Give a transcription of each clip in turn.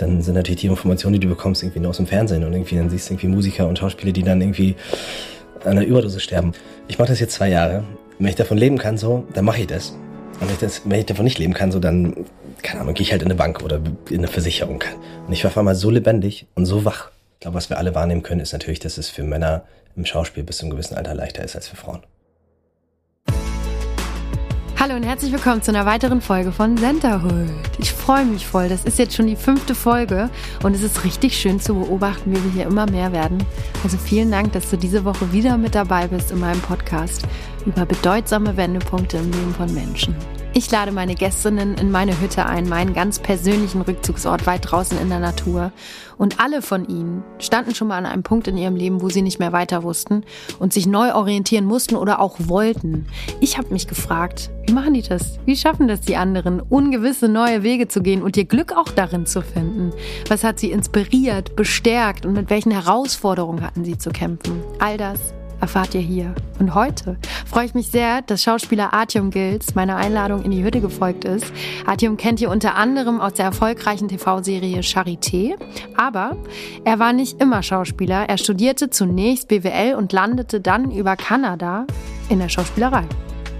dann sind natürlich die Informationen, die du bekommst, irgendwie nur aus dem Fernsehen und irgendwie dann siehst du irgendwie Musiker und Schauspieler, die dann irgendwie an einer Überdose sterben. Ich mache das jetzt zwei Jahre. Wenn ich davon leben kann, so, dann mache ich das. Und wenn ich, das, wenn ich davon nicht leben kann, so, dann, keine Ahnung, gehe ich halt in eine Bank oder in eine Versicherung. Und ich war auf einmal so lebendig und so wach. Ich glaube, was wir alle wahrnehmen können, ist natürlich, dass es für Männer im Schauspiel bis zu einem gewissen Alter leichter ist als für Frauen. Hallo und herzlich willkommen zu einer weiteren Folge von Centerhood. Ich freue mich voll. Das ist jetzt schon die fünfte Folge und es ist richtig schön zu beobachten, wie wir hier immer mehr werden. Also vielen Dank, dass du diese Woche wieder mit dabei bist in meinem Podcast über bedeutsame Wendepunkte im Leben von Menschen. Ich lade meine Gästinnen in meine Hütte ein, meinen ganz persönlichen Rückzugsort weit draußen in der Natur. Und alle von ihnen standen schon mal an einem Punkt in ihrem Leben, wo sie nicht mehr weiter wussten und sich neu orientieren mussten oder auch wollten. Ich habe mich gefragt, wie machen die das? Wie schaffen das die anderen, ungewisse neue Wege zu gehen und ihr Glück auch darin zu finden? Was hat sie inspiriert, bestärkt und mit welchen Herausforderungen hatten sie zu kämpfen? All das erfahrt ihr hier. Und heute freue ich mich sehr, dass Schauspieler Artyom Gils meiner Einladung in die Hütte gefolgt ist. Artyom kennt ihr unter anderem aus der erfolgreichen TV-Serie Charité, aber er war nicht immer Schauspieler. Er studierte zunächst BWL und landete dann über Kanada in der Schauspielerei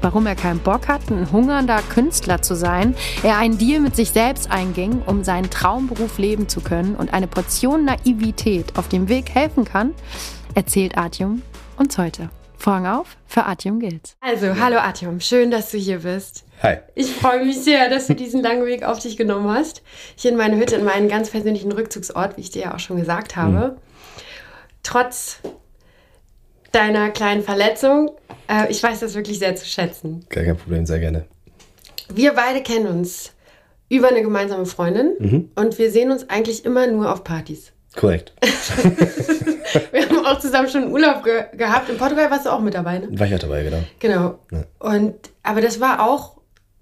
warum er keinen Bock hat, ein hungernder Künstler zu sein, er einen Deal mit sich selbst einging, um seinen Traumberuf leben zu können und eine Portion Naivität auf dem Weg helfen kann, erzählt Artyom uns heute. Vorhang auf für Artyom Gils. Also, hallo Artyom, schön, dass du hier bist. Hi. Ich freue mich sehr, dass du diesen langen Weg auf dich genommen hast. Hier in meine Hütte, in meinen ganz persönlichen Rückzugsort, wie ich dir ja auch schon gesagt habe. Mhm. Trotz deiner kleinen Verletzung, äh, ich weiß das wirklich sehr zu schätzen. Gar kein Problem, sehr gerne. Wir beide kennen uns über eine gemeinsame Freundin mhm. und wir sehen uns eigentlich immer nur auf Partys. Korrekt. wir haben auch zusammen schon Urlaub ge gehabt. In Portugal warst du auch mit dabei, ne? War ich auch dabei, genau. Genau. Ja. Und, aber das war auch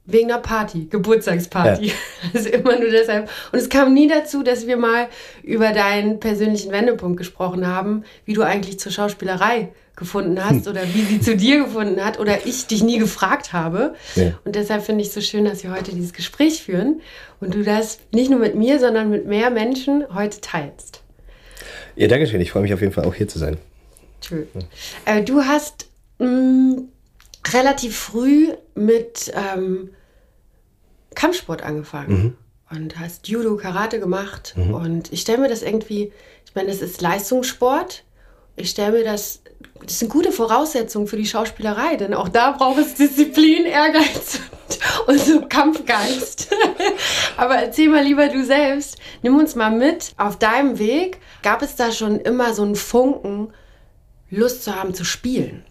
wegen einer Party, Geburtstagsparty. Ja. Also immer nur deshalb. Und es kam nie dazu, dass wir mal über deinen persönlichen Wendepunkt gesprochen haben, wie du eigentlich zur Schauspielerei gefunden hast hm. oder wie sie zu dir gefunden hat oder ich dich nie gefragt habe. Ja. Und deshalb finde ich es so schön, dass wir heute dieses Gespräch führen und du das nicht nur mit mir, sondern mit mehr Menschen heute teilst. Ja, danke schön. Ich freue mich auf jeden Fall auch hier zu sein. Schön. Ja. Äh, du hast mh, mm, relativ früh mit ähm, Kampfsport angefangen mhm. und hast Judo, Karate gemacht. Mhm. Und ich stelle mir das irgendwie, ich meine, das ist Leistungssport. Ich stelle mir das das sind gute Voraussetzungen für die Schauspielerei, denn auch da braucht es Disziplin, Ehrgeiz und so Kampfgeist. Aber erzähl mal lieber du selbst, nimm uns mal mit auf deinem Weg. Gab es da schon immer so einen Funken, Lust zu haben zu spielen?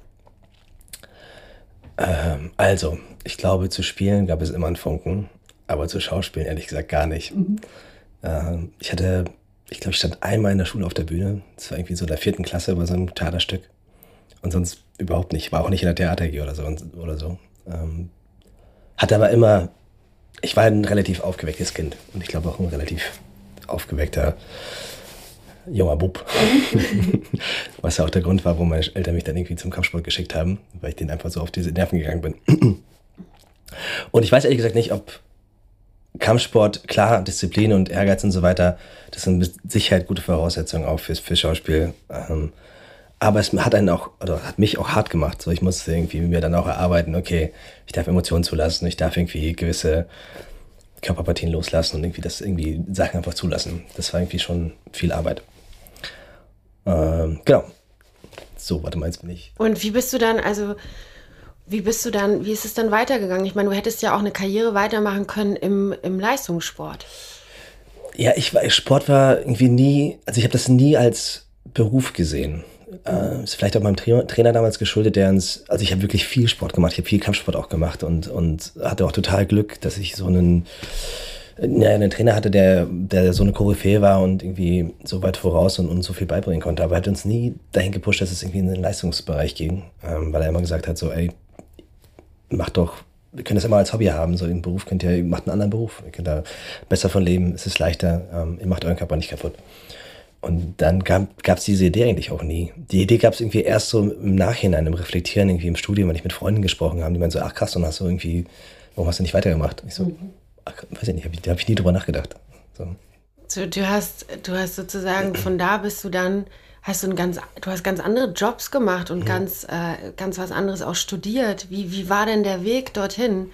Ähm, also, ich glaube, zu spielen gab es immer einen Funken, aber zu Schauspielen ehrlich gesagt gar nicht. Mhm. Ähm, ich hatte ich glaube, ich stand einmal in der Schule auf der Bühne. Das war irgendwie so in der vierten Klasse bei so einem Theaterstück. Und sonst überhaupt nicht. War auch nicht in der Theater oder so. Oder so. Ähm, hatte aber immer, ich war ein relativ aufgewecktes Kind. Und ich glaube auch ein relativ aufgeweckter junger Bub. Was ja auch der Grund war, warum meine Eltern mich dann irgendwie zum Kampfsport geschickt haben, weil ich denen einfach so auf diese Nerven gegangen bin. Und ich weiß ehrlich gesagt nicht, ob Kampfsport, klar, Disziplin und Ehrgeiz und so weiter, das sind mit Sicherheit gute Voraussetzungen auch fürs, fürs Schauspiel. Ähm, aber es hat einen auch, oder hat mich auch hart gemacht. So, ich musste irgendwie mir dann auch erarbeiten, okay, ich darf Emotionen zulassen, ich darf irgendwie gewisse Körperpartien loslassen und irgendwie das irgendwie Sachen einfach zulassen. Das war irgendwie schon viel Arbeit. Ähm, genau. So, warte mal, jetzt bin ich. Und wie bist du dann, also wie bist du dann, wie ist es dann weitergegangen? Ich meine, du hättest ja auch eine Karriere weitermachen können im, im Leistungssport. Ja, ich war, Sport war irgendwie nie, also ich habe das nie als Beruf gesehen. Äh, ist vielleicht auch meinem Tra Trainer damals geschuldet, der uns, also ich habe wirklich viel Sport gemacht, ich habe viel Kampfsport auch gemacht und, und hatte auch total Glück, dass ich so einen, ja, einen Trainer hatte, der, der so eine Koryphäe war und irgendwie so weit voraus und uns so viel beibringen konnte. Aber er hat uns nie dahin gepusht, dass es irgendwie in den Leistungsbereich ging, ähm, weil er immer gesagt hat, so, ey, mach doch, wir können das immer als Hobby haben, so im Beruf könnt ihr, macht einen anderen Beruf, ihr könnt da besser von leben, es ist leichter, ähm, ihr macht euren Körper nicht kaputt. Und dann gab es diese Idee eigentlich auch nie. Die Idee gab es irgendwie erst so im Nachhinein, im Reflektieren, irgendwie im Studium, wenn ich mit Freunden gesprochen habe, die meinen so, ach krass, und hast du irgendwie, warum hast du nicht weitergemacht? Ich so, mhm. ach, weiß ich nicht, hab ich, da habe ich nie drüber nachgedacht. So. Du, du, hast, du hast sozusagen von da bist du dann, hast du ein ganz, du hast ganz andere Jobs gemacht und mhm. ganz, äh, ganz was anderes auch studiert. Wie, wie war denn der Weg dorthin?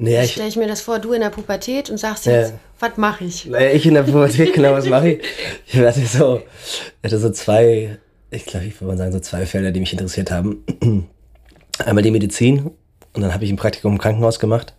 Naja, ich stelle ich mir das vor, du in der Pubertät und sagst jetzt, ja. was mache ich? Naja, ich in der Pubertät, genau, was mache ich? Ich hatte so, hatte so zwei, ich glaube, ich würde mal sagen, so zwei Felder, die mich interessiert haben. Einmal die Medizin und dann habe ich ein Praktikum im Krankenhaus gemacht.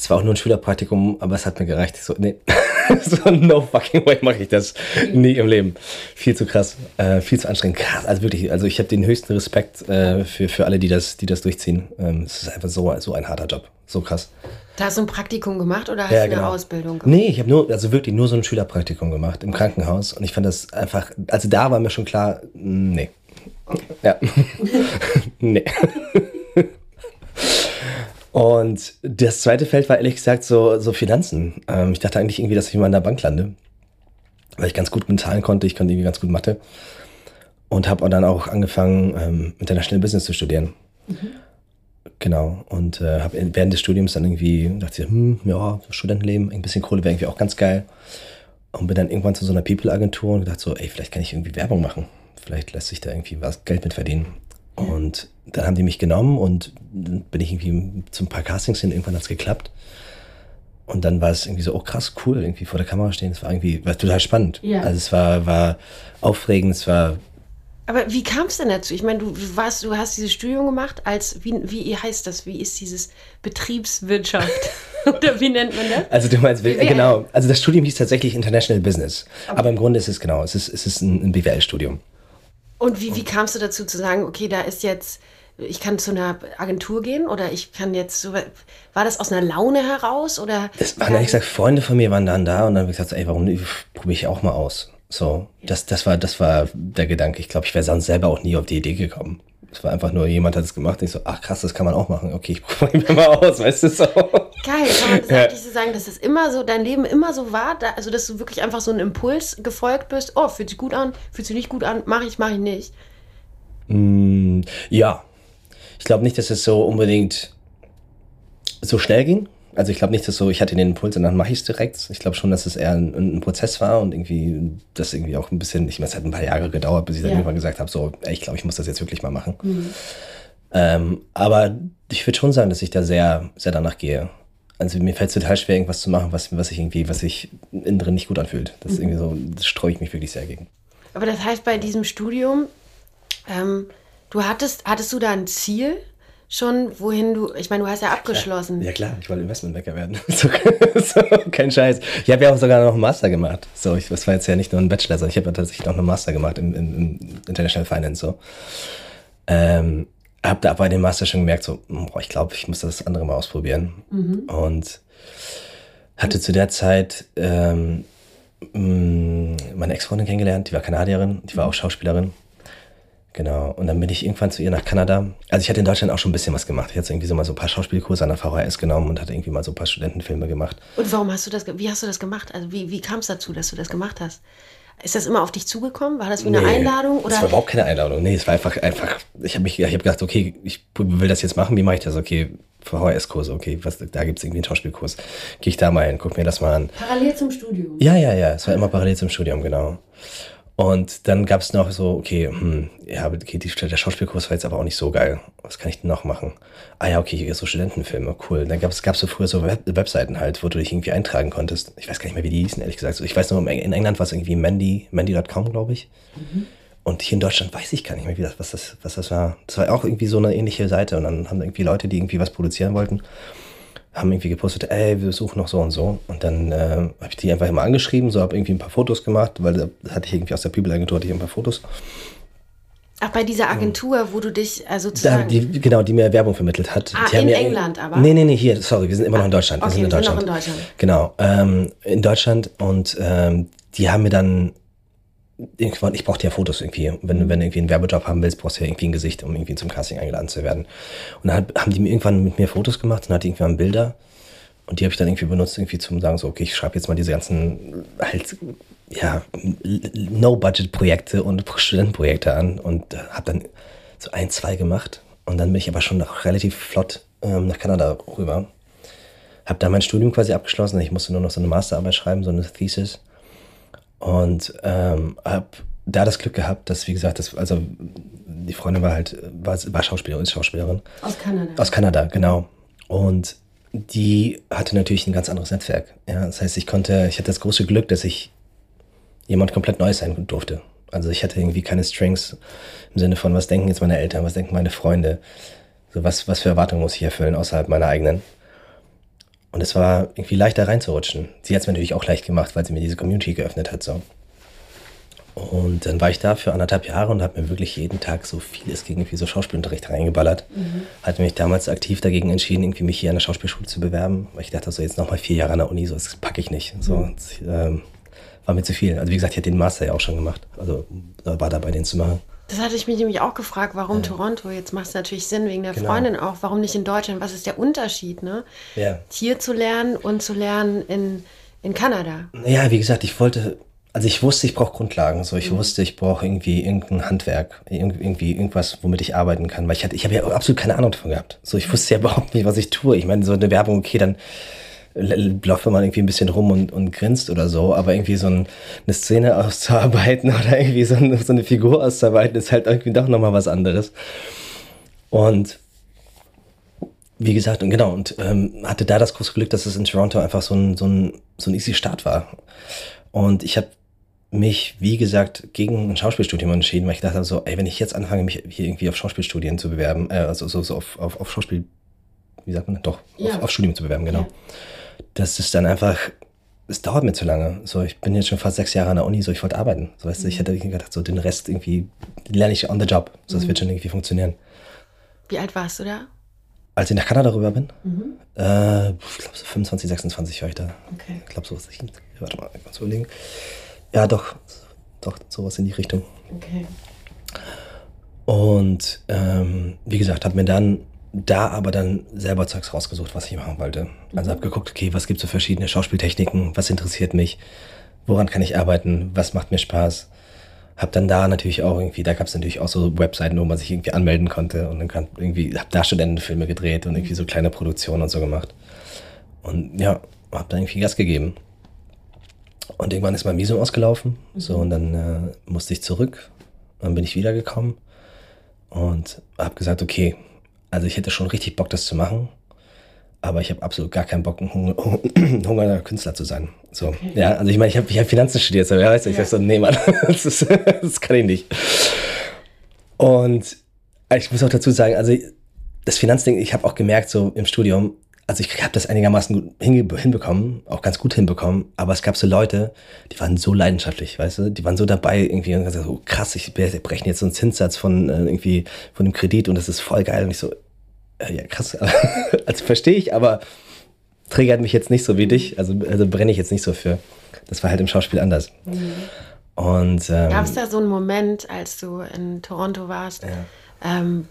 Es war auch nur ein Schülerpraktikum, aber es hat mir gereicht. Ich so, nee, so no fucking way mache ich das nie im Leben. Viel zu krass, äh, viel zu anstrengend. Krass, also wirklich, also ich habe den höchsten Respekt äh, für, für alle, die das, die das durchziehen. Ähm, es ist einfach so, so ein harter Job, so krass. Da hast du ein Praktikum gemacht oder hast ja, du eine genau. Ausbildung gemacht? Nee, ich habe nur, also wirklich nur so ein Schülerpraktikum gemacht im Krankenhaus und ich fand das einfach, also da war mir schon klar, nee. Okay. Ja. nee. Und das zweite Feld war ehrlich gesagt so, so Finanzen. Ähm, ich dachte eigentlich irgendwie, dass ich mal in der Bank lande, weil ich ganz gut mit Zahlen konnte, ich konnte irgendwie ganz gut Mathe und habe dann auch angefangen, ähm, International Business zu studieren. Mhm. Genau. Und äh, habe während des Studiums dann irgendwie dachte ich, hm, ja, Studentenleben, ein bisschen Kohle wäre irgendwie auch ganz geil. Und bin dann irgendwann zu so einer People-Agentur und gedacht so, ey, vielleicht kann ich irgendwie Werbung machen. Vielleicht lässt sich da irgendwie was Geld mit verdienen. Und dann haben die mich genommen und dann bin ich irgendwie zum paar Castings hin, irgendwann hat es geklappt. Und dann war es irgendwie so, oh krass, cool, irgendwie vor der Kamera stehen. Es war irgendwie war total spannend. Ja. Also es war, war aufregend, es war. Aber wie kam es denn dazu? Ich meine, du warst, du hast dieses Studium gemacht als, wie, wie heißt das? Wie ist dieses Betriebswirtschaft? Oder wie nennt man das? Also du meinst, BWL. genau. Also das Studium hieß tatsächlich International Business. Okay. Aber im Grunde ist es genau, es ist, es ist ein, ein BWL-Studium. Und wie, wie kamst du dazu zu sagen, okay, da ist jetzt ich kann zu einer Agentur gehen oder ich kann jetzt so. War das aus einer Laune heraus oder? Das waren ehrlich gesagt Freunde von mir waren dann da und dann habe ich gesagt, ey, warum probiere ich auch mal aus? So, das, das war, das war der Gedanke. Ich glaube, ich wäre sonst selber auch nie auf die Idee gekommen. Es war einfach nur, jemand hat es gemacht ich so, ach krass, das kann man auch machen. Okay, ich probiere mal aus, weißt du so. Geil, kann man das ja. eigentlich so sagen, dass das immer so, dein Leben immer so war, da, also dass du wirklich einfach so einem Impuls gefolgt bist, oh, fühlt sich gut an, fühlt sich nicht gut an, mache ich, mache ich nicht. Mm, ja, ich glaube nicht, dass es so unbedingt so schnell ging. Also ich glaube nicht, dass so, ich hatte den Impuls und dann mache ich es direkt. Ich glaube schon, dass es eher ein, ein, Prozess war und irgendwie das irgendwie auch ein bisschen, ich meine, es hat ein paar Jahre gedauert, bis ich dann irgendwann gesagt habe, so, ey, ich glaube, ich muss das jetzt wirklich mal machen. Mhm. Ähm, aber ich würde schon sagen, dass ich da sehr, sehr danach gehe. Also mir fällt es total schwer, irgendwas zu machen, was, was ich irgendwie, was sich innen drin nicht gut anfühlt. Das ist mhm. irgendwie so, das streue ich mich wirklich sehr gegen. Aber das heißt, bei diesem Studium, ähm, Du hattest, hattest du da ein Ziel schon, wohin du, ich meine, du hast ja abgeschlossen. Ja klar, ich wollte Investmentbanker werden. so, so, kein Scheiß. Ich habe ja auch sogar noch einen Master gemacht. So, ich, das war jetzt ja nicht nur ein Bachelor, sondern ich habe ja tatsächlich noch einen Master gemacht im, im, im International Finance. So. Ähm, habe da bei dem Master schon gemerkt, so, boah, ich glaube, ich muss das andere mal ausprobieren. Mhm. Und hatte zu der Zeit ähm, meine Ex-Freundin kennengelernt, die war Kanadierin, die war auch Schauspielerin. Genau. Und dann bin ich irgendwann zu ihr nach Kanada. Also ich hatte in Deutschland auch schon ein bisschen was gemacht. Ich hatte irgendwie so mal so ein paar Schauspielkurse an der VHS genommen und hatte irgendwie mal so ein paar Studentenfilme gemacht. Und warum hast du das, wie hast du das gemacht? Also wie, wie kam es dazu, dass du das gemacht hast? Ist das immer auf dich zugekommen? War das wie eine nee, Einladung? Oder? Das war überhaupt keine Einladung. Nee, es war einfach, einfach, ich habe mich, ich habe gedacht, okay, ich will das jetzt machen, wie mache ich das? Okay, VHS-Kurse, okay, was, da gibt es irgendwie einen Schauspielkurs. Gehe ich da mal hin, guck mir das mal an. Parallel zum Studium? Ja, ja, ja, es war immer parallel zum Studium, genau. Und dann gab es noch so, okay, hm, ja, okay, die, der Schauspielkurs war jetzt aber auch nicht so geil. Was kann ich denn noch machen? Ah ja, okay, hier so Studentenfilme, cool. Dann gab es gab's so früher so Web Webseiten halt, wo du dich irgendwie eintragen konntest. Ich weiß gar nicht mehr, wie die hießen, ehrlich gesagt. Ich weiß nur, in England war es irgendwie Mandy, Mandy.com, glaube ich. Mhm. Und hier in Deutschland weiß ich gar nicht mehr, wie das, was, das, was das war. Das war auch irgendwie so eine ähnliche Seite. Und dann haben irgendwie Leute, die irgendwie was produzieren wollten, haben irgendwie gepostet, ey, wir suchen noch so und so. Und dann äh, habe ich die einfach immer angeschrieben, so habe irgendwie ein paar Fotos gemacht, weil da hatte ich irgendwie aus der People-Agentur hatte ich ein paar Fotos. Ach, bei dieser Agentur, wo du dich also. Da, die, genau, die mir Werbung vermittelt hat. Ah, die in England aber? Nee, nee, nee, hier, sorry, wir sind immer noch in Deutschland. Wir okay, sind in Deutschland. Sind noch in Deutschland. Genau, ähm, in Deutschland und ähm, die haben mir dann ich brauchte ja Fotos irgendwie. Wenn, wenn du irgendwie einen Werbejob haben willst, brauchst du ja irgendwie ein Gesicht, um irgendwie zum Casting eingeladen zu werden. Und dann haben die mir irgendwann mit mir Fotos gemacht und hatte irgendwann Bilder. Und die habe ich dann irgendwie benutzt, irgendwie zum sagen, so, okay, ich schreibe jetzt mal diese ganzen halt, ja, No-Budget-Projekte und Studentenprojekte an und habe dann so ein, zwei gemacht. Und dann bin ich aber schon noch relativ flott ähm, nach Kanada rüber. Habe da mein Studium quasi abgeschlossen. Ich musste nur noch so eine Masterarbeit schreiben, so eine Thesis. Und ähm, habe da das Glück gehabt, dass, wie gesagt, das, also die Freundin war halt, war, war Schauspielerin, ist Schauspielerin. Aus Kanada. Aus Kanada, genau. Und die hatte natürlich ein ganz anderes Netzwerk. Ja, das heißt, ich konnte, ich hatte das große Glück, dass ich jemand komplett Neues sein durfte. Also ich hatte irgendwie keine Strings im Sinne von, was denken jetzt meine Eltern, was denken meine Freunde, so was, was für Erwartungen muss ich erfüllen außerhalb meiner eigenen. Und es war irgendwie leichter reinzurutschen. Sie hat es mir natürlich auch leicht gemacht, weil sie mir diese Community geöffnet hat. So. Und dann war ich da für anderthalb Jahre und habe mir wirklich jeden Tag so vieles gegen irgendwie so Schauspielunterricht reingeballert. Mhm. Hatte mich damals aktiv dagegen entschieden, irgendwie mich hier an der Schauspielschule zu bewerben, weil ich dachte, so jetzt nochmal vier Jahre an der Uni, so das packe ich nicht. So, mhm. das, ähm, war mir zu viel. Also wie gesagt, ich hatte den Master ja auch schon gemacht. Also war dabei, den zu machen. Das hatte ich mich nämlich auch gefragt, warum ja. Toronto? Jetzt macht es natürlich Sinn wegen der genau. Freundin auch. Warum nicht in Deutschland? Was ist der Unterschied, ne? Ja. Hier zu lernen und zu lernen in, in Kanada. Ja, wie gesagt, ich wollte also ich wusste, ich brauche Grundlagen. So, ich mhm. wusste, ich brauche irgendwie irgendein Handwerk, irgendwie irgendwas, womit ich arbeiten kann. Weil ich hatte, ich habe ja absolut keine Ahnung davon gehabt. So, ich wusste ja überhaupt nicht, was ich tue. Ich meine, so eine Werbung, okay, dann läuft man irgendwie ein bisschen rum und, und grinst oder so, aber irgendwie so ein, eine Szene auszuarbeiten oder irgendwie so eine, so eine Figur auszuarbeiten, ist halt irgendwie doch nochmal was anderes. Und wie gesagt, und genau, und ähm, hatte da das große Glück, dass es in Toronto einfach so ein, so ein, so ein easy Start war. Und ich habe mich, wie gesagt, gegen ein Schauspielstudium entschieden, weil ich dachte so, ey, wenn ich jetzt anfange, mich hier irgendwie auf Schauspielstudien zu bewerben, äh, also so, so auf, auf, auf Schauspiel, wie sagt man, doch, ja. auf, auf Studium zu bewerben, genau. Ja. Das ist dann einfach, es dauert mir zu lange. So, ich bin jetzt schon fast sechs Jahre an der Uni, so ich wollte arbeiten. So, weißt du, ich mhm. hätte gedacht, so den Rest irgendwie lerne ich on the job. So, das mhm. wird schon irgendwie funktionieren. Wie alt warst du da? Als ich nach Kanada rüber bin, mhm. äh, ich glaube so 25, 26 war ich da. Okay. Ich glaube so, ich, warte mal, ich muss überlegen. Ja, doch, doch, sowas in die Richtung. Okay. Und ähm, wie gesagt, habe mir dann da aber dann selber Zeugs rausgesucht, was ich machen wollte. Also habe geguckt, okay, was gibt es für verschiedene Schauspieltechniken, was interessiert mich, woran kann ich arbeiten, was macht mir Spaß. Hab dann da natürlich auch irgendwie, da gab es natürlich auch so Webseiten, wo man sich irgendwie anmelden konnte und dann kann irgendwie, hab da Studentenfilme gedreht und irgendwie so kleine Produktionen und so gemacht. Und ja, hab da irgendwie Gas gegeben. Und irgendwann ist mein Visum ausgelaufen. Mhm. So, und dann äh, musste ich zurück. Dann bin ich wiedergekommen und habe gesagt, okay, also ich hätte schon richtig Bock, das zu machen. Aber ich habe absolut gar keinen Bock, ein hungernder Künstler zu sein. So, okay. ja, also ich meine, ich habe ich hab Finanzen studiert, so, ja, weißt du, ich ja. sag so, nee, Mann, das, ist, das kann ich nicht. Und ich muss auch dazu sagen, also das Finanzding, ich habe auch gemerkt, so im Studium, also ich habe das einigermaßen gut hinbekommen, auch ganz gut hinbekommen, aber es gab so Leute, die waren so leidenschaftlich, weißt du, die waren so dabei irgendwie und gesagt, so krass, ich breche jetzt so einen Zinssatz von äh, irgendwie von dem Kredit und das ist voll geil und ich so, äh, ja krass, also verstehe ich, aber triggert mich jetzt nicht so wie dich, also, also brenne ich jetzt nicht so für. Das war halt im Schauspiel anders. Mhm. Und ähm, gab es da so einen Moment, als du in Toronto warst, ja. ähm,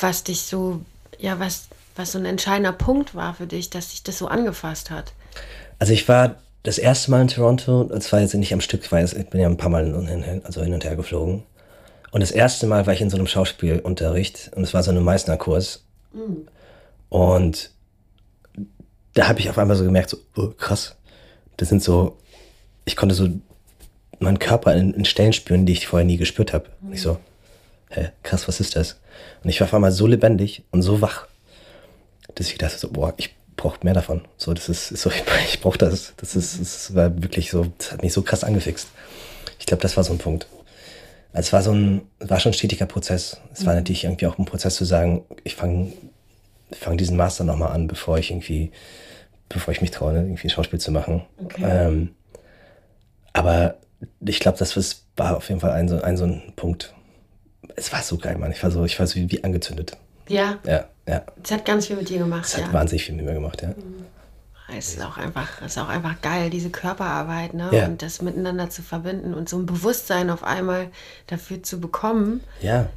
was dich so, ja, was was so ein entscheidender Punkt war für dich, dass sich das so angefasst hat? Also ich war das erste Mal in Toronto, das war jetzt nicht am Stück, weil ich bin ja ein paar Mal hin, also hin und her geflogen. Und das erste Mal war ich in so einem Schauspielunterricht und es war so ein Meißner-Kurs. Mhm. Und da habe ich auf einmal so gemerkt, so, oh, krass, das sind so, ich konnte so meinen Körper in, in Stellen spüren, die ich vorher nie gespürt habe. Mhm. Und ich so, hä, krass, was ist das? Und ich war auf einmal so lebendig und so wach dass ich dachte so, boah, ich brauche mehr davon. So, das ist, so, ich brauche das. Das ist, das war wirklich so, das hat mich so krass angefixt. Ich glaube, das war so ein Punkt. Also es war so ein, war schon ein stetiger Prozess. Es war mhm. natürlich irgendwie auch ein Prozess zu sagen, ich fange fang diesen Master nochmal an, bevor ich irgendwie, bevor ich mich traue, ne, irgendwie ein Schauspiel zu machen. Okay. Ähm, aber ich glaube, das war auf jeden Fall ein so, ein so ein Punkt. Es war so geil, Mann. Ich war so, ich war so wie, wie angezündet. Ja. Ja, ja. Es hat ganz viel mit dir gemacht. Es hat wahnsinnig viel mit mir gemacht, ja. Mhm. Es ist auch einfach, es ist auch einfach geil, diese Körperarbeit, ne? Ja. Und das miteinander zu verbinden und so ein Bewusstsein auf einmal dafür zu bekommen. Ja.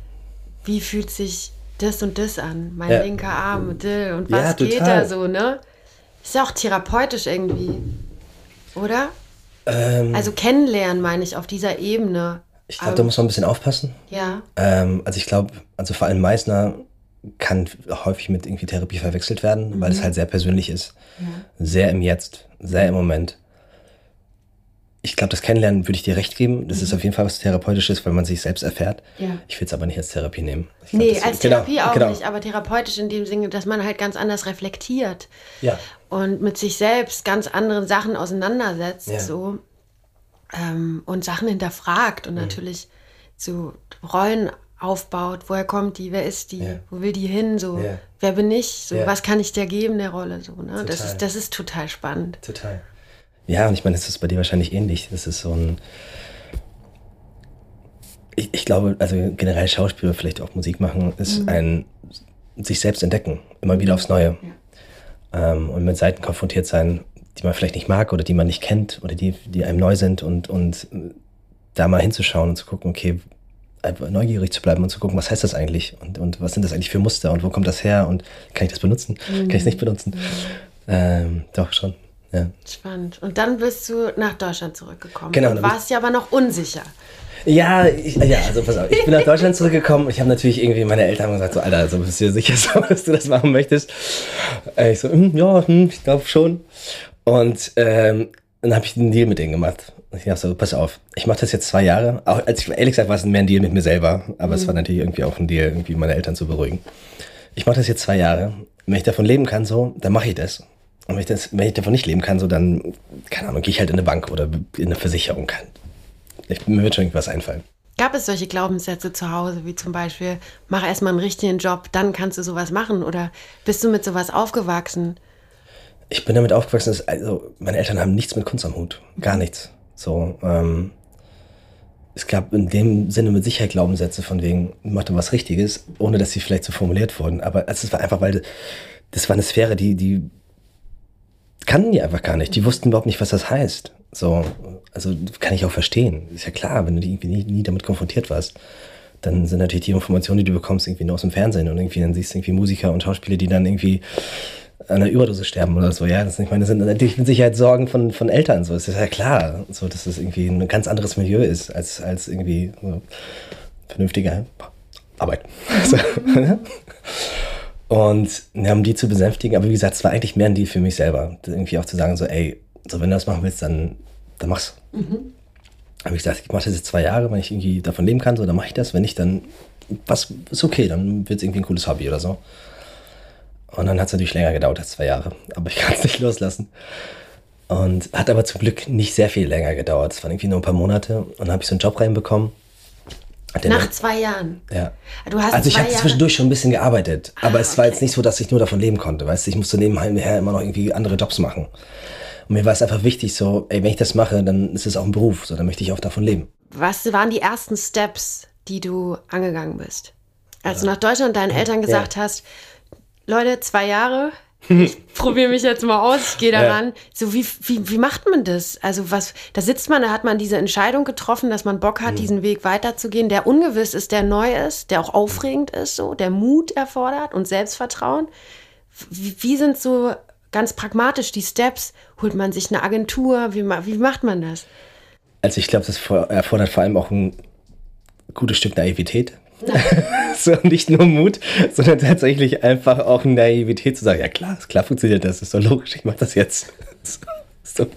Wie fühlt sich das und das an? Mein ja. linker Arm und und was geht da so, ne? Ist ja auch therapeutisch irgendwie. Oder? Ähm, also kennenlernen, meine ich, auf dieser Ebene. Ich glaube, da muss man ein bisschen aufpassen. Ja. Ähm, also ich glaube, also vor allem Meißner kann häufig mit irgendwie Therapie verwechselt werden, mhm. weil es halt sehr persönlich ist. Ja. Sehr im Jetzt, sehr im Moment. ich glaube, das Kennenlernen würde ich dir recht geben. Das mhm. ist auf jeden Fall was Therapeutisches, weil man sich selbst erfährt. Ja. Ich will es aber nicht als Therapie nehmen. Ich nee, glaub, als genau, Therapie genau, auch genau. nicht, aber therapeutisch in dem Sinne, dass man halt ganz anders reflektiert. Ja. Und mit sich selbst ganz anderen Sachen auseinandersetzt. Ja. So. Ähm, und Sachen hinterfragt und mhm. natürlich so Rollen aufbaut. Woher kommt die? Wer ist die? Ja. Wo will die hin? So, ja. wer bin ich? So, ja. was kann ich dir geben der Rolle? So, ne? Das ist, das ist total spannend. Total. Ja, und ich meine, das ist bei dir wahrscheinlich ähnlich. Das ist so ein. Ich, ich glaube, also generell Schauspieler, vielleicht auch Musik machen, ist mhm. ein sich selbst entdecken, immer wieder aufs Neue. Ja. Ähm, und mit Seiten konfrontiert sein, die man vielleicht nicht mag oder die man nicht kennt oder die, die einem neu sind und, und da mal hinzuschauen und zu gucken, okay, einfach neugierig zu bleiben und zu gucken, was heißt das eigentlich und, und was sind das eigentlich für Muster und wo kommt das her und kann ich das benutzen, mhm. kann ich es nicht benutzen? Mhm. Ähm, doch schon. Ja. Spannend. Und dann bist du nach Deutschland zurückgekommen. Genau. Und warst ja aber noch unsicher. Ja, ich, ja, also pass auf, ich bin nach Deutschland zurückgekommen. Ich habe natürlich irgendwie meine Eltern haben gesagt, so Alter, also bist du dir sicher, so, dass du das machen möchtest? Äh, ich so, hm, ja, hm, ich glaube schon. Und ähm, dann habe ich einen Deal mit denen gemacht. Ich dachte so, pass auf, ich mache das jetzt zwei Jahre. Auch, als ich, ehrlich gesagt war es mehr ein Deal mit mir selber, aber mhm. es war natürlich irgendwie auch ein Deal, irgendwie meine Eltern zu beruhigen. Ich mache das jetzt zwei Jahre. Wenn ich davon leben kann, so, dann mache ich das. Und wenn ich, das, wenn ich davon nicht leben kann, so dann, keine Ahnung, gehe ich halt in eine Bank oder in eine Versicherung. Kann. Ich, mir wird schon irgendwas einfallen. Gab es solche Glaubenssätze zu Hause, wie zum Beispiel, mach erstmal einen richtigen Job, dann kannst du sowas machen? Oder bist du mit sowas aufgewachsen? Ich bin damit aufgewachsen, dass, also meine Eltern haben nichts mit Kunst am Hut. Gar nichts. So, ähm, es gab in dem Sinne mit Sicherheit Glaubenssätze von wegen, mach du was Richtiges, ohne dass sie vielleicht so formuliert wurden. Aber es war einfach, weil das war eine Sphäre, die, die kannten die einfach gar nicht. Die wussten überhaupt nicht, was das heißt. So, also kann ich auch verstehen. Ist ja klar, wenn du irgendwie nie, nie damit konfrontiert warst, dann sind natürlich die Informationen, die du bekommst, irgendwie nur aus dem Fernsehen und irgendwie dann siehst du irgendwie Musiker und Schauspieler, die dann irgendwie einer Überdose sterben oder so. Ja, das, ich meine, das sind natürlich mit Sicherheit Sorgen von, von Eltern. So, das ist ja klar, so, dass das irgendwie ein ganz anderes Milieu ist als, als irgendwie so vernünftige Arbeit. so, Und ja, um die zu besänftigen, aber wie gesagt, es war eigentlich mehr ein Deal für mich selber. Irgendwie auch zu sagen, so, ey, so wenn du das machen willst, dann, dann mach's. Mhm. Habe ich gesagt, ich mache das jetzt zwei Jahre, wenn ich irgendwie davon leben kann, so, dann mache ich das. Wenn nicht, dann was ist okay, dann wird es irgendwie ein cooles Hobby oder so. Und dann hat es natürlich länger gedauert als zwei Jahre, aber ich kann es nicht loslassen. Und hat aber zum Glück nicht sehr viel länger gedauert. Es waren irgendwie nur ein paar Monate und dann habe ich so einen Job reinbekommen nach zwei Jahren? Ja. Du hast also ich habe zwischendurch schon ein bisschen gearbeitet, ah, aber es okay. war jetzt nicht so, dass ich nur davon leben konnte. Weißt du, ich musste nebenher immer noch irgendwie andere Jobs machen. Und mir war es einfach wichtig, so, ey, wenn ich das mache, dann ist es auch ein Beruf, so, dann möchte ich auch davon leben. Was waren die ersten Steps, die du angegangen bist? Als ja. du nach Deutschland deinen Eltern gesagt ja. hast, Leute, zwei Jahre, ich probiere mich jetzt mal aus, ich gehe daran. Ja. So, wie, wie, wie macht man das? Also, was, da sitzt man, da hat man diese Entscheidung getroffen, dass man Bock hat, mhm. diesen Weg weiterzugehen, der ungewiss ist, der neu ist, der auch aufregend ist, so, der Mut erfordert und Selbstvertrauen. Wie, wie sind so ganz pragmatisch die Steps? Holt man sich eine Agentur? Wie, wie macht man das? Also, ich glaube, das erfordert vor allem auch ein gutes Stück Naivität. so nicht nur Mut, sondern tatsächlich einfach auch Naivität zu sagen, ja klar, klar funktioniert das, ist doch logisch, ich mach das jetzt. ist doch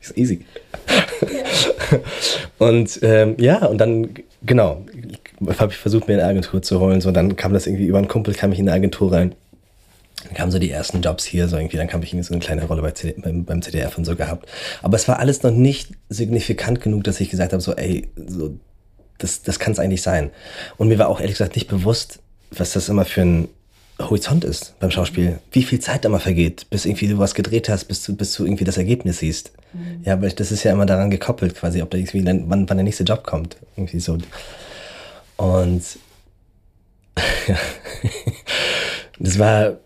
ist easy. Ja. Und ähm, ja, und dann, genau, habe ich versucht, mir eine Agentur zu holen. So, dann kam das irgendwie über einen Kumpel, kam ich in eine Agentur rein. Dann kamen so die ersten Jobs hier, so irgendwie, dann kam ich irgendwie so eine kleine Rolle bei CD, beim, beim CDF und so gehabt. Aber es war alles noch nicht signifikant genug, dass ich gesagt habe, so, ey, so, das, das kann es eigentlich sein. Und mir war auch ehrlich gesagt nicht bewusst, was das immer für ein Horizont ist beim Schauspiel. Wie viel Zeit da mal vergeht, bis irgendwie du was gedreht hast, bis du, bis du irgendwie das Ergebnis siehst. Mhm. Ja, aber das ist ja immer daran gekoppelt, quasi, ob da irgendwie, wann, wann der nächste Job kommt. Irgendwie so. Und das war,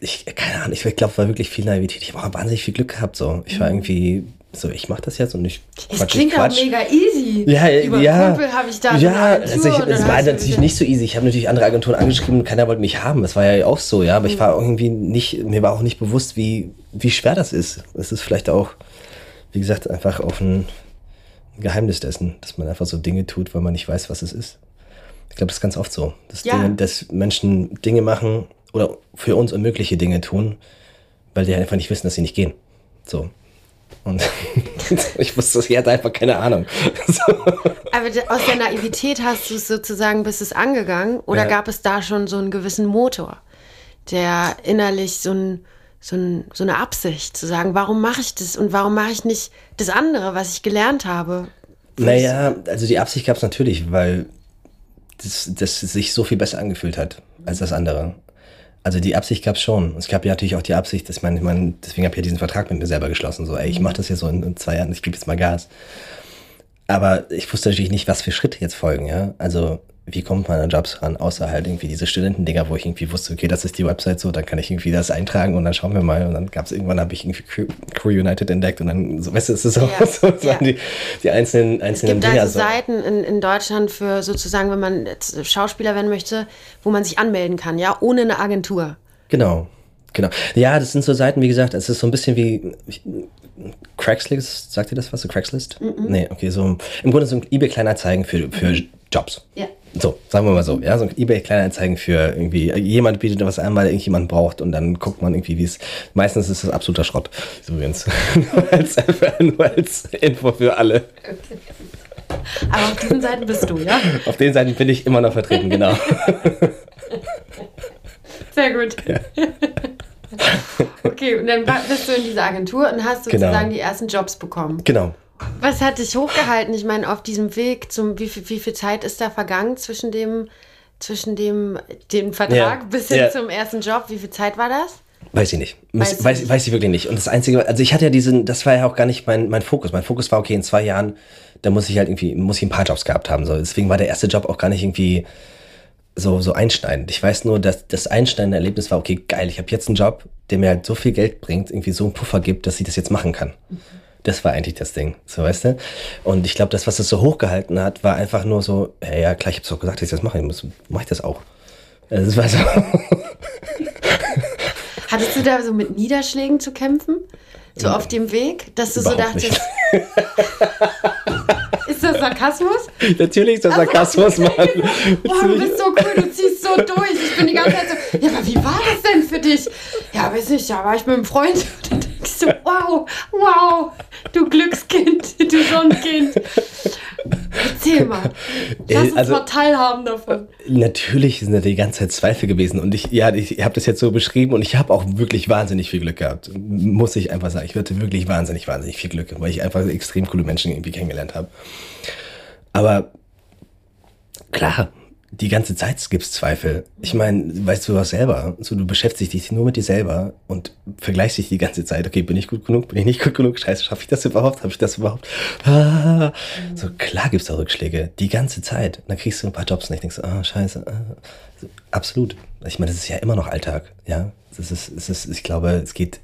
ich, keine Ahnung, ich glaube, war wirklich viel Naivität. Ich habe auch wahnsinnig viel Glück gehabt, so. Ich war mhm. irgendwie so, ich mache das jetzt und ich. Es klingt auch mega easy. Ja, Über ja. Kumpel habe ich da Ja, also ich, es war natürlich nicht so easy. Ich habe natürlich andere Agenturen angeschrieben und keiner wollte mich haben. Das war ja auch so, ja. Aber mhm. ich war irgendwie nicht, mir war auch nicht bewusst, wie, wie schwer das ist. Es ist vielleicht auch, wie gesagt, einfach auch ein Geheimnis dessen, dass man einfach so Dinge tut, weil man nicht weiß, was es ist. Ich glaube, das ist ganz oft so, dass, ja. Dinge, dass Menschen Dinge machen oder für uns unmögliche Dinge tun, weil die einfach nicht wissen, dass sie nicht gehen. So. Und ich wusste, sie hatte einfach keine Ahnung. So. Aber aus der Naivität hast du es sozusagen, bist es angegangen oder ja. gab es da schon so einen gewissen Motor, der innerlich so, ein, so, ein, so eine Absicht zu sagen, warum mache ich das und warum mache ich nicht das andere, was ich gelernt habe? Naja, also die Absicht gab es natürlich, weil das, das sich so viel besser angefühlt hat als das andere. Also die Absicht gab es schon. Es gab ja natürlich auch die Absicht, dass man, ich meine, deswegen habe ich ja diesen Vertrag mit mir selber geschlossen. So, ey, ich mache das jetzt so in, in zwei Jahren, ich gebe jetzt mal Gas. Aber ich wusste natürlich nicht, was für Schritte jetzt folgen, ja. Also wie kommt man an Jobs ran, außer halt irgendwie diese Studentendinger, wo ich irgendwie wusste, okay, das ist die Website so, dann kann ich irgendwie das eintragen und dann schauen wir mal. Und dann gab es irgendwann, habe ich irgendwie Crew, United entdeckt und dann, so, weißt du, es ist so, ja, so ja. die, die einzelnen, einzelnen es gibt Dinger. Also so. Seiten in, in Deutschland für sozusagen, wenn man Schauspieler werden möchte, wo man sich anmelden kann, ja, ohne eine Agentur. Genau. Genau. Ja, das sind so Seiten, wie gesagt, es ist so ein bisschen wie Craigslist, sagt ihr das was? So Craigslist? Mm -mm. Nee, okay, so im Grunde so ein eBay-Kleinanzeigen für, für Jobs. Ja. So, sagen wir mal so, ja, so ein Ebay-Kleinanzeigen für irgendwie, jemand bietet was an, weil irgendjemand braucht und dann guckt man irgendwie, wie es, meistens ist das absoluter Schrott, übrigens. nur, als, nur als Info für alle. Aber auf diesen Seiten bist du, ja? Auf den Seiten bin ich immer noch vertreten, genau. Sehr gut. Ja. okay, und dann bist du in dieser Agentur und hast sozusagen genau. die ersten Jobs bekommen. Genau. Was hat dich hochgehalten? Ich meine, auf diesem Weg zum, wie viel, wie viel Zeit ist da vergangen zwischen dem, zwischen dem, dem Vertrag ja. bis hin ja. zum ersten Job? Wie viel Zeit war das? Weiß ich nicht. Weiß, weiß, weiß, ich wirklich nicht. Und das Einzige, also ich hatte ja diesen, das war ja auch gar nicht mein, mein Fokus. Mein Fokus war, okay, in zwei Jahren, da muss ich halt irgendwie, muss ich ein paar Jobs gehabt haben. So. Deswegen war der erste Job auch gar nicht irgendwie so, so einschneidend. Ich weiß nur, dass das einschneidende Erlebnis war, okay, geil, ich habe jetzt einen Job, der mir halt so viel Geld bringt, irgendwie so einen Puffer gibt, dass ich das jetzt machen kann. Mhm. Das war eigentlich das Ding, so weißt du. Und ich glaube, das, was es so hochgehalten hat, war einfach nur so, ja, ja klar, ich habe es auch gesagt, dass ich das mache, ich muss, mach ich das auch. Also, das war so. Hattest du da so mit Niederschlägen zu kämpfen? So auf dem Weg, dass du Überhaupt so dachtest. ist das Sarkasmus? Natürlich ist das Sarkasmus, Mann. Boah, du bist so cool, du ziehst so durch. Ich bin die ganze Zeit so, ja, aber wie war das denn für dich? Ja, weiß ich, ja, war ich mit einem Freund. Denkst du, wow, wow, du Glückskind, du Sonnenkind. Erzähl mal. Lass uns also, mal teilhaben davon. Natürlich sind da die ganze Zeit Zweifel gewesen. Und ich, ja, ich habe das jetzt so beschrieben und ich habe auch wirklich wahnsinnig viel Glück gehabt. Muss ich einfach sagen. Ich hatte wirklich wahnsinnig, wahnsinnig viel Glück, weil ich einfach extrem coole Menschen irgendwie kennengelernt habe. Aber klar, die ganze Zeit gibt es Zweifel. Ich meine, weißt du was selber? So, du beschäftigst dich nur mit dir selber und vergleichst dich die ganze Zeit. Okay, bin ich gut genug? Bin ich nicht gut genug? Scheiße, schaffe ich das überhaupt? Habe ich das überhaupt? Ah. So, klar gibt es da Rückschläge. Die ganze Zeit. Und dann kriegst du ein paar Jobs und ich denke so, ah, scheiße. Ah. So, absolut. Ich meine, das ist ja immer noch Alltag. Ja, das ist, das ist, ich glaube, es geht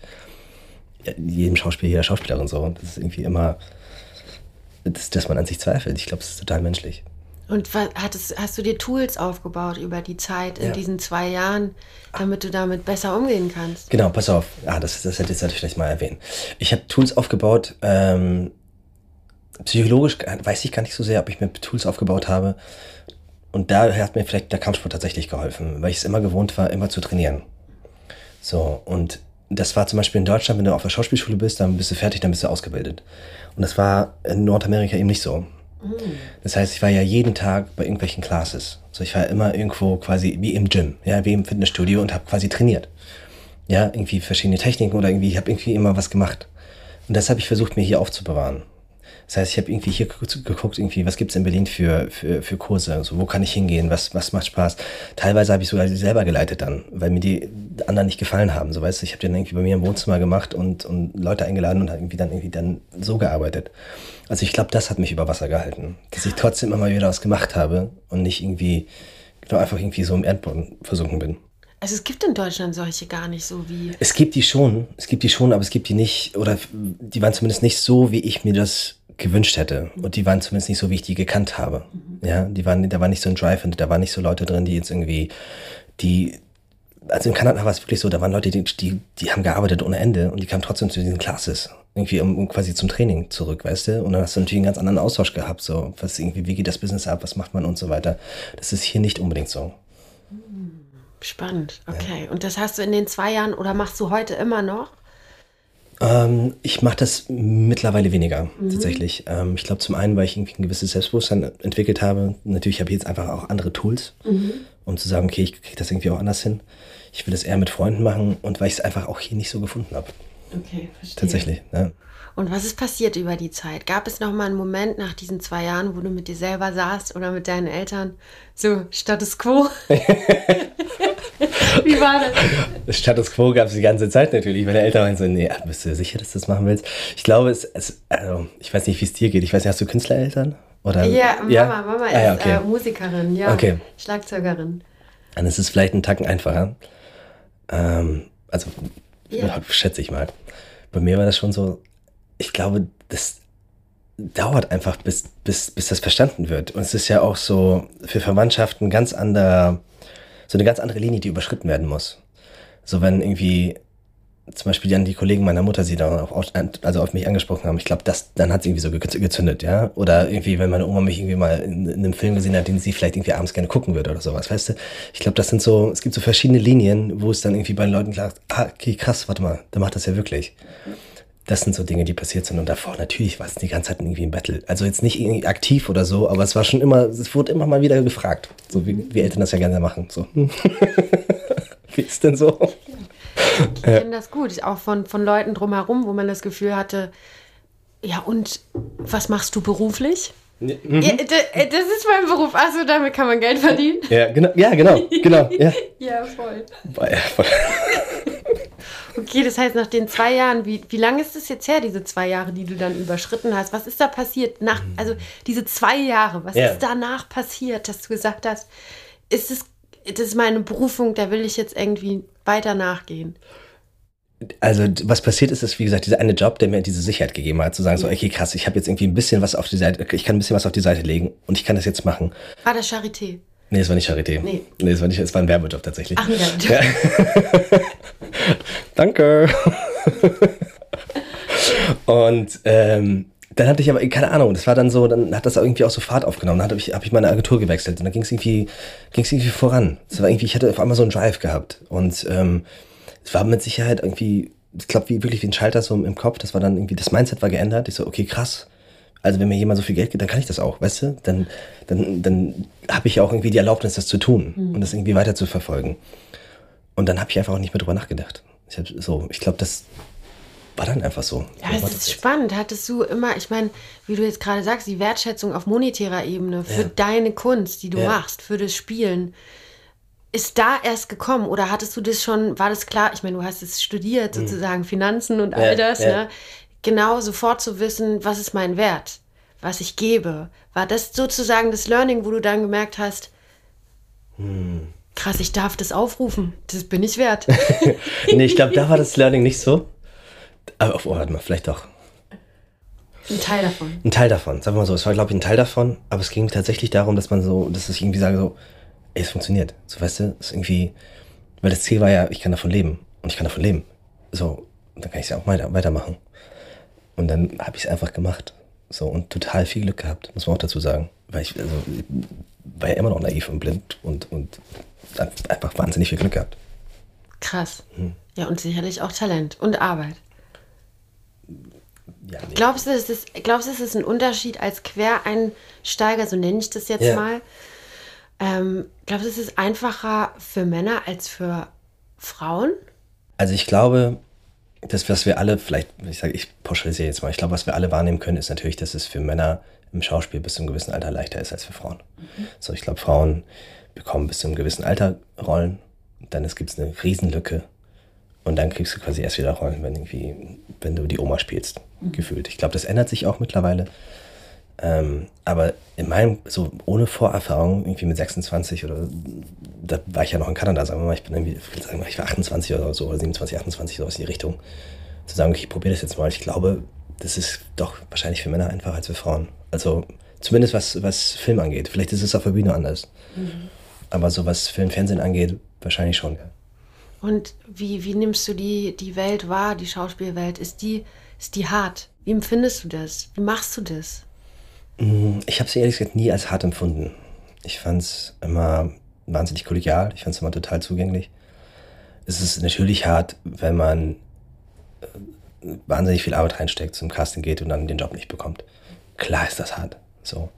jedem Schauspieler, jeder Schauspielerin so. Das ist irgendwie immer, dass, dass man an sich zweifelt. Ich glaube, das ist total menschlich. Und hattest, hast du dir Tools aufgebaut über die Zeit in ja. diesen zwei Jahren, damit du damit besser umgehen kannst? Genau, pass auf. Ah, das, das hätte ich jetzt vielleicht mal erwähnen. Ich habe Tools aufgebaut. Ähm, psychologisch weiß ich gar nicht so sehr, ob ich mir Tools aufgebaut habe. Und da hat mir vielleicht der Kampfsport tatsächlich geholfen, weil ich es immer gewohnt war, immer zu trainieren. So, und das war zum Beispiel in Deutschland, wenn du auf der Schauspielschule bist, dann bist du fertig, dann bist du ausgebildet. Und das war in Nordamerika eben nicht so. Das heißt, ich war ja jeden Tag bei irgendwelchen Classes. So, ich war immer irgendwo quasi wie im Gym, ja, wie im Fitnessstudio und habe quasi trainiert. Ja, irgendwie verschiedene Techniken oder irgendwie, ich habe irgendwie immer was gemacht. Und das habe ich versucht, mir hier aufzubewahren. Das heißt, ich habe irgendwie hier geguckt, irgendwie, was gibt's in Berlin für, für, für Kurse, also wo kann ich hingehen, was, was macht Spaß. Teilweise habe ich sogar selber geleitet dann, weil mir die anderen nicht gefallen haben. So weißt du, ich habe den irgendwie bei mir im Wohnzimmer gemacht und, und Leute eingeladen und irgendwie dann irgendwie dann so gearbeitet. Also ich glaube, das hat mich über Wasser gehalten, dass ich trotzdem immer wieder was gemacht habe und nicht irgendwie nur einfach irgendwie so im Erdboden versunken bin. Also es gibt in Deutschland solche gar nicht so wie. Es gibt die schon, es gibt die schon, aber es gibt die nicht, oder die waren zumindest nicht so, wie ich mir das gewünscht hätte. Und die waren zumindest nicht so, wie ich die gekannt habe. Mhm. Ja, die waren, da war nicht so ein Drive und da waren nicht so Leute drin, die jetzt irgendwie, die, also in Kanada war es wirklich so, da waren Leute, die, die, die haben gearbeitet ohne Ende und die kamen trotzdem zu diesen Classes. Irgendwie um, um quasi zum Training zurück, weißt du? Und dann hast du natürlich einen ganz anderen Austausch gehabt, so, was irgendwie, wie geht das Business ab, was macht man und so weiter. Das ist hier nicht unbedingt so. Spannend, okay. Ja. Und das hast du in den zwei Jahren oder machst du heute immer noch? Ähm, ich mache das mittlerweile weniger, mhm. tatsächlich. Ähm, ich glaube zum einen, weil ich irgendwie ein gewisses Selbstbewusstsein entwickelt habe. Natürlich habe ich jetzt einfach auch andere Tools, mhm. um zu sagen, okay, ich kriege das irgendwie auch anders hin. Ich will das eher mit Freunden machen und weil ich es einfach auch hier nicht so gefunden habe. Okay, verstehe. Tatsächlich, ja. Und was ist passiert über die Zeit? Gab es noch mal einen Moment nach diesen zwei Jahren, wo du mit dir selber saßt oder mit deinen Eltern? So, Status Quo? Wie war das? Status Quo gab es die ganze Zeit natürlich. Meine Eltern waren so, nee, bist du sicher, dass du das machen willst? Ich glaube, es, es also, ich weiß nicht, wie es dir geht. Ich weiß nicht, hast du Künstlereltern? Oder? Ja, Mama, ja? Mama ist ah, ja, okay. äh, Musikerin, ja. Okay. Schlagzeugerin. Dann ist es vielleicht einen Tacken einfacher. Ähm, also, ja. schätze ich mal. Bei mir war das schon so, ich glaube, das dauert einfach, bis, bis, bis das verstanden wird. Und es ist ja auch so für Verwandtschaften ganz ander, so eine ganz andere Linie, die überschritten werden muss. So wenn irgendwie zum Beispiel dann die Kollegen meiner Mutter sie dann auf, also auf mich angesprochen haben, ich glaube, das, dann hat sie irgendwie so gezündet, ja. Oder irgendwie, wenn meine Oma mich irgendwie mal in, in, einem Film gesehen hat, den sie vielleicht irgendwie abends gerne gucken würde oder sowas, weißt du? Ich glaube, das sind so, es gibt so verschiedene Linien, wo es dann irgendwie bei den Leuten klar ah, okay, krass, warte mal, der macht das ja wirklich das sind so Dinge, die passiert sind. Und davor natürlich war es die ganze Zeit irgendwie ein Battle. Also jetzt nicht irgendwie aktiv oder so, aber es war schon immer, es wurde immer mal wieder gefragt. So wie, wie Eltern das ja gerne machen. So. wie ist denn so? Ich kenne das gut, auch von, von Leuten drumherum, wo man das Gefühl hatte, ja, und was machst du beruflich? Mhm. Ja, äh, das ist mein Beruf. Achso, damit kann man Geld verdienen. Ja, genau. Ja, genau. genau ja. ja, voll. Ja, voll. Okay, das heißt, nach den zwei Jahren, wie, wie lange ist es jetzt her, diese zwei Jahre, die du dann überschritten hast? Was ist da passiert? Nach, also diese zwei Jahre, was ja. ist danach passiert, dass du gesagt hast, ist es, das ist meine Berufung, da will ich jetzt irgendwie weiter nachgehen? also was passiert ist, ist wie gesagt dieser eine Job, der mir diese Sicherheit gegeben hat, zu sagen so, okay, krass, ich habe jetzt irgendwie ein bisschen was auf die Seite, ich kann ein bisschen was auf die Seite legen und ich kann das jetzt machen. War das Charité? Nee, es war nicht Charité. Nee. Nee, es war nicht, es war ein Werbejob tatsächlich. Ach, ein Werbejob. Ja. Danke. und ähm, dann hatte ich aber, keine Ahnung, das war dann so, dann hat das irgendwie auch so Fahrt aufgenommen. Dann habe ich, hab ich meine Agentur gewechselt und dann ging es irgendwie, ging's irgendwie voran. Es war irgendwie, ich hatte auf einmal so einen Drive gehabt. Und ähm, es war mit Sicherheit irgendwie, ich glaube, wie, wirklich wie ein Schalter so im Kopf. Das war dann irgendwie, das Mindset war geändert. Ich so, okay, krass. Also wenn mir jemand so viel Geld gibt, dann kann ich das auch, weißt du? Dann, dann, dann habe ich auch irgendwie die Erlaubnis, das zu tun mhm. und das irgendwie weiter zu verfolgen. Und dann habe ich einfach auch nicht mehr drüber nachgedacht. Ich so, ich glaube, das war dann einfach so. Ja, es ist spannend. Hattest du immer, ich meine, wie du jetzt gerade sagst, die Wertschätzung auf monetärer Ebene für ja. deine Kunst, die du ja. machst, für das Spielen, ist da erst gekommen oder hattest du das schon, war das klar? Ich meine, du hast es studiert, mhm. sozusagen Finanzen und all das, ne? Genau sofort zu wissen, was ist mein Wert, was ich gebe. War das sozusagen das Learning, wo du dann gemerkt hast, hm krass, ich darf das aufrufen, das bin ich wert. nee, ich glaube, da war das Learning nicht so. Aber oh, warte mal, vielleicht doch. Ein Teil davon. Ein Teil davon, sagen wir mal so. Es war, glaube ich, ein Teil davon, aber es ging tatsächlich darum, dass man so, dass ich irgendwie sage, so, ey, es funktioniert. So, weißt du, es ist irgendwie, weil das Ziel war ja, ich kann davon leben. Und ich kann davon leben. So, dann kann ich es ja auch weiter, weitermachen. Und dann habe ich es einfach gemacht. So, und total viel Glück gehabt, muss man auch dazu sagen. Weil ich, also, war ja immer noch naiv und blind und, und einfach wahnsinnig viel Glück gehabt. Krass. Hm. Ja, und sicherlich auch Talent und Arbeit. Ja, nee. glaubst, du, es ist, glaubst du, es ist ein Unterschied als Quereinsteiger, so nenne ich das jetzt ja. mal? Ähm, glaubst du, es ist einfacher für Männer als für Frauen? Also ich glaube, das, was wir alle, vielleicht, ich sage, ich pauschalisiere jetzt mal, ich glaube, was wir alle wahrnehmen können, ist natürlich, dass es für Männer im Schauspiel bis zu einem gewissen Alter leichter ist als für Frauen. Mhm. So, ich glaube, Frauen bekommen bis zu einem gewissen Alter Rollen, dann gibt es eine Riesenlücke und dann kriegst du quasi erst wieder Rollen, wenn, irgendwie, wenn du die Oma spielst, mhm. gefühlt. Ich glaube, das ändert sich auch mittlerweile. Ähm, aber in meinem, so ohne Vorerfahrung, irgendwie mit 26 oder, da war ich ja noch in Kanada, sagen wir mal, ich bin irgendwie, ich, sagen, ich war 28 oder so, oder 27, 28, sowas in die Richtung. Zu sagen, okay, ich probiere das jetzt mal. Ich glaube, das ist doch wahrscheinlich für Männer einfacher als für Frauen. Also zumindest was, was Film angeht. Vielleicht ist es auf der Bühne anders. Mhm. Aber so was Film, Fernsehen angeht, wahrscheinlich schon, ja. Und wie, wie nimmst du die, die Welt wahr, die Schauspielwelt? Ist die, ist die hart? Wie empfindest du das? Wie machst du das? Mm, ich habe sie ehrlich gesagt nie als hart empfunden. Ich fand es immer wahnsinnig kollegial. Ich fand es immer total zugänglich. Es ist natürlich hart, wenn man äh, wahnsinnig viel Arbeit reinsteckt, zum Casting geht und dann den Job nicht bekommt. Klar ist das hart. So.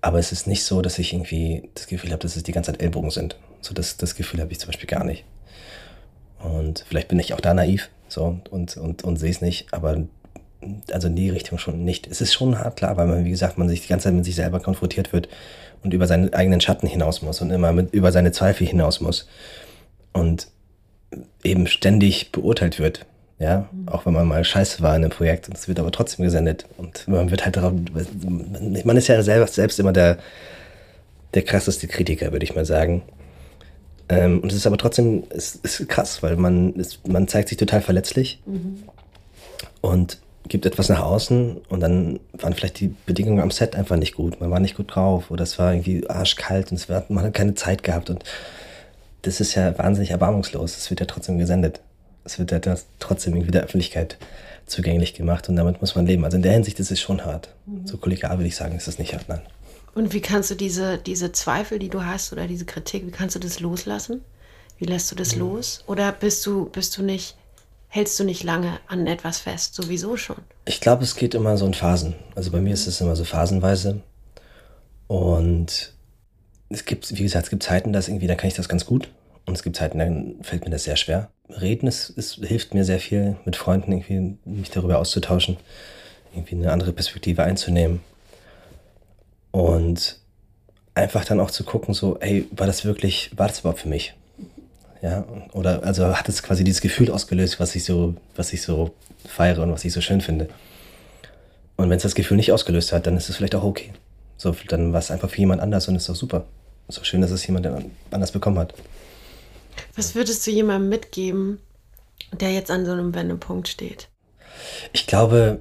Aber es ist nicht so, dass ich irgendwie das Gefühl habe, dass es die ganze Zeit Ellbogen sind. So das, das Gefühl habe ich zum Beispiel gar nicht. Und vielleicht bin ich auch da naiv so und, und, und sehe es nicht, aber also in die Richtung schon nicht. Es ist schon hart, klar, weil man, wie gesagt, man sich die ganze Zeit mit sich selber konfrontiert wird und über seinen eigenen Schatten hinaus muss und immer mit, über seine Zweifel hinaus muss. Und eben ständig beurteilt wird. Ja, auch wenn man mal scheiße war in einem Projekt und es wird aber trotzdem gesendet. Und man wird halt darauf, man ist ja selber, selbst immer der, der krasseste Kritiker, würde ich mal sagen. Ähm, und es ist aber trotzdem, es ist krass, weil man, ist, man zeigt sich total verletzlich mhm. und gibt etwas nach außen und dann waren vielleicht die Bedingungen am Set einfach nicht gut. Man war nicht gut drauf oder es war irgendwie arschkalt und es war, man hat keine Zeit gehabt und das ist ja wahnsinnig erbarmungslos. Es wird ja trotzdem gesendet. Es wird ja trotzdem irgendwie der Öffentlichkeit zugänglich gemacht und damit muss man leben. Also in der Hinsicht ist es schon hart. Mhm. So kollegial würde ich sagen, ist es nicht hart, nein. Und wie kannst du diese, diese Zweifel, die du hast oder diese Kritik, wie kannst du das loslassen? Wie lässt du das mhm. los? Oder bist du, bist du nicht, hältst du nicht lange an etwas fest, sowieso schon? Ich glaube, es geht immer so in Phasen. Also bei mir ist es immer so phasenweise. Und es gibt, wie gesagt, es gibt Zeiten, da irgendwie, da kann ich das ganz gut. Und es gibt Zeiten, da fällt mir das sehr schwer. Reden ist, ist, hilft mir sehr viel, mit Freunden irgendwie mich darüber auszutauschen, irgendwie eine andere Perspektive einzunehmen. Und einfach dann auch zu gucken, so, ey, war das wirklich, war das überhaupt für mich? Ja, oder also hat es quasi dieses Gefühl ausgelöst, was ich so, was ich so feiere und was ich so schön finde. Und wenn es das Gefühl nicht ausgelöst hat, dann ist es vielleicht auch okay. So, dann war es einfach für jemand anders und ist doch super. Ist doch schön, dass es jemand anders bekommen hat. Was würdest du jemandem mitgeben, der jetzt an so einem Wendepunkt steht? Ich glaube,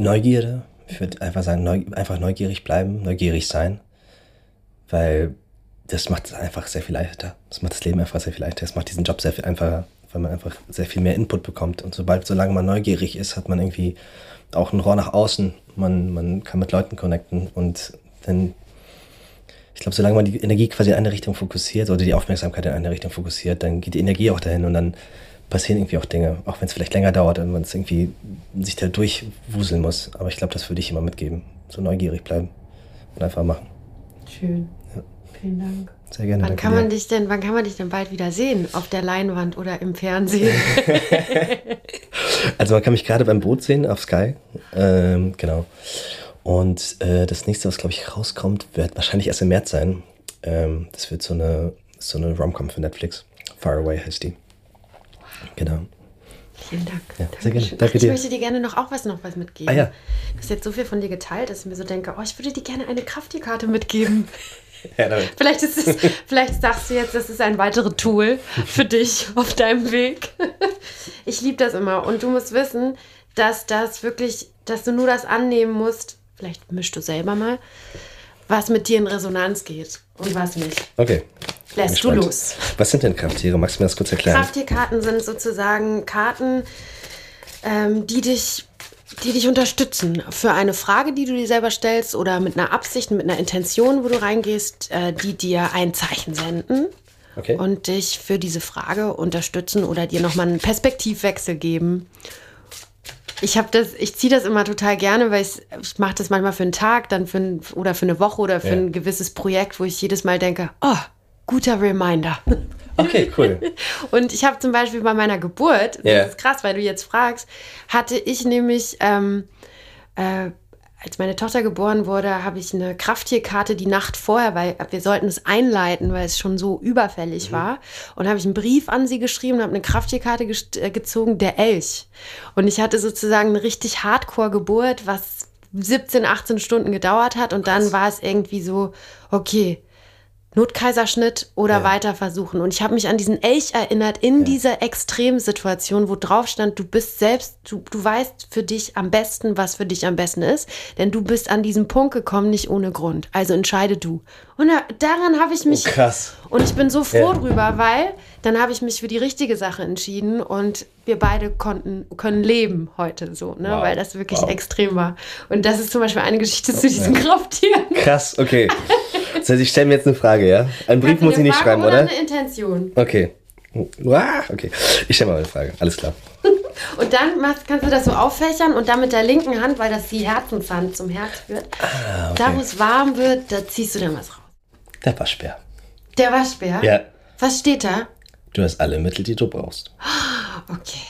Neugierde. Ich würde einfach sagen, neu, einfach neugierig bleiben, neugierig sein. Weil das macht es einfach sehr viel leichter. Das macht das Leben einfach sehr viel leichter. Das macht diesen Job sehr viel einfacher, weil man einfach sehr viel mehr Input bekommt. Und sobald, solange man neugierig ist, hat man irgendwie auch ein Rohr nach außen. Man, man kann mit Leuten connecten und dann, ich glaube, solange man die Energie quasi in eine Richtung fokussiert oder die Aufmerksamkeit in eine Richtung fokussiert, dann geht die Energie auch dahin und dann passieren irgendwie auch Dinge, auch wenn es vielleicht länger dauert und man es irgendwie sich da durchwuseln muss. Aber ich glaube, das würde ich immer mitgeben. So neugierig bleiben und einfach machen. Schön. Vielen Dank. Sehr gerne. Wann kann, man dich denn, wann kann man dich denn bald wieder sehen? Auf der Leinwand oder im Fernsehen? also man kann mich gerade beim Boot sehen auf Sky. Ähm, genau. Und äh, das nächste, was glaube ich rauskommt, wird wahrscheinlich erst im März sein. Ähm, das wird so eine, so eine Rom-Com für Netflix. Far Away heißt die. Genau. Vielen Dank. Ja, sehr gerne. Danke ich möchte dir gerne noch auch was noch was mitgeben. Ah, ja. Du hast jetzt so viel von dir geteilt, dass ich mir so denke, oh, ich würde dir gerne eine Krafttierkarte mitgeben. Vielleicht, ist es, vielleicht sagst du jetzt, das ist ein weiteres Tool für dich auf deinem Weg. Ich liebe das immer. Und du musst wissen, dass das wirklich, dass du nur das annehmen musst, vielleicht mischst du selber mal, was mit dir in Resonanz geht und was nicht. Okay. Lässt du los. Was sind denn Krafttiere? Magst du mir das kurz erklären? Krafttierkarten sind sozusagen Karten, ähm, die dich die dich unterstützen für eine Frage, die du dir selber stellst oder mit einer Absicht, mit einer Intention, wo du reingehst, äh, die dir ein Zeichen senden okay. und dich für diese Frage unterstützen oder dir nochmal einen Perspektivwechsel geben. Ich habe das, ich ziehe das immer total gerne, weil ich, ich mache das manchmal für einen Tag, dann für ein, oder für eine Woche oder für ja. ein gewisses Projekt, wo ich jedes Mal denke, oh, guter Reminder. Okay, cool. und ich habe zum Beispiel bei meiner Geburt, das yeah. ist krass, weil du jetzt fragst, hatte ich nämlich, ähm, äh, als meine Tochter geboren wurde, habe ich eine Krafttierkarte die Nacht vorher, weil wir sollten es einleiten, weil es schon so überfällig mhm. war. Und habe ich einen Brief an sie geschrieben und habe eine Krafttierkarte äh, gezogen, der Elch. Und ich hatte sozusagen eine richtig Hardcore-Geburt, was 17, 18 Stunden gedauert hat. Und dann war es irgendwie so, okay, Notkaiserschnitt oder ja. weiter versuchen. Und ich habe mich an diesen Elch erinnert in ja. dieser Extremsituation, wo drauf stand, du bist selbst, du, du weißt für dich am besten, was für dich am besten ist, denn du bist an diesen Punkt gekommen, nicht ohne Grund. Also entscheide du. Und da, daran habe ich mich. Oh, krass. Und ich bin so froh ja. drüber, weil dann habe ich mich für die richtige Sache entschieden und wir beide konnten, können leben heute so, ne? Wow. weil das wirklich wow. extrem war. Und das ist zum Beispiel eine Geschichte zu diesen Krafttieren. Krass, okay. Das heißt, ich stelle mir jetzt eine Frage, ja? Ein Brief muss ich nicht schreiben, oder? Oder eine Intention. Okay. Okay. Ich stelle mal eine Frage. Alles klar. Und dann machst, kannst du das so auffächern und dann mit der linken Hand, weil das die Herzenshand zum Herz wird, ah, okay. da wo es warm wird, da ziehst du dann was raus. Der Waschbär. Der Waschbär? Ja. Was steht da? Du hast alle Mittel, die du brauchst. Okay.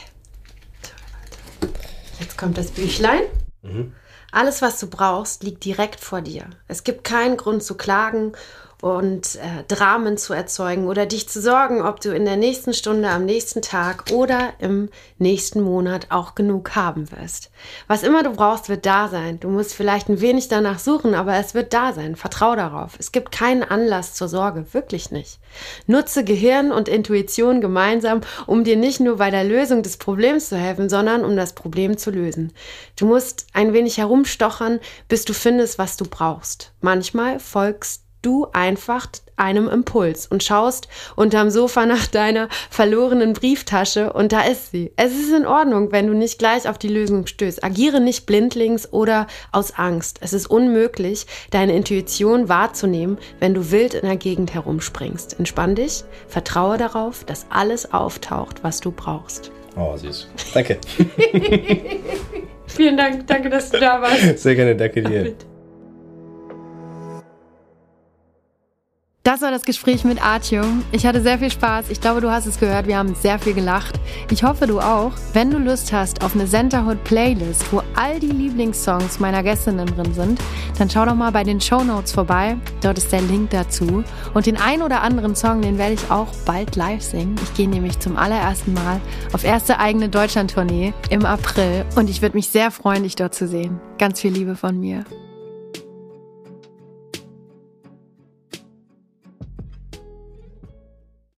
Jetzt kommt das Büchlein. Mhm. Alles, was du brauchst, liegt direkt vor dir. Es gibt keinen Grund zu klagen und äh, Dramen zu erzeugen oder dich zu sorgen, ob du in der nächsten Stunde, am nächsten Tag oder im nächsten Monat auch genug haben wirst. Was immer du brauchst, wird da sein. Du musst vielleicht ein wenig danach suchen, aber es wird da sein. Vertrau darauf. Es gibt keinen Anlass zur Sorge, wirklich nicht. Nutze Gehirn und Intuition gemeinsam, um dir nicht nur bei der Lösung des Problems zu helfen, sondern um das Problem zu lösen. Du musst ein wenig herumstochern, bis du findest, was du brauchst. Manchmal folgst du einfach einem Impuls und schaust unterm Sofa nach deiner verlorenen Brieftasche und da ist sie. Es ist in Ordnung, wenn du nicht gleich auf die Lösung stößt. Agiere nicht blindlings oder aus Angst. Es ist unmöglich, deine Intuition wahrzunehmen, wenn du wild in der Gegend herumspringst. Entspann dich, vertraue darauf, dass alles auftaucht, was du brauchst. Oh, süß. Danke. Vielen Dank, danke, dass du da warst. Sehr gerne, danke dir. Das war das Gespräch mit Artio. Ich hatte sehr viel Spaß. Ich glaube, du hast es gehört. Wir haben sehr viel gelacht. Ich hoffe, du auch. Wenn du Lust hast auf eine Centerhood Playlist, wo all die Lieblingssongs meiner Gästinnen drin sind, dann schau doch mal bei den Show Notes vorbei. Dort ist der Link dazu. Und den ein oder anderen Song, den werde ich auch bald live singen. Ich gehe nämlich zum allerersten Mal auf erste eigene Deutschland-Tournee im April. Und ich würde mich sehr freuen, dich dort zu sehen. Ganz viel Liebe von mir.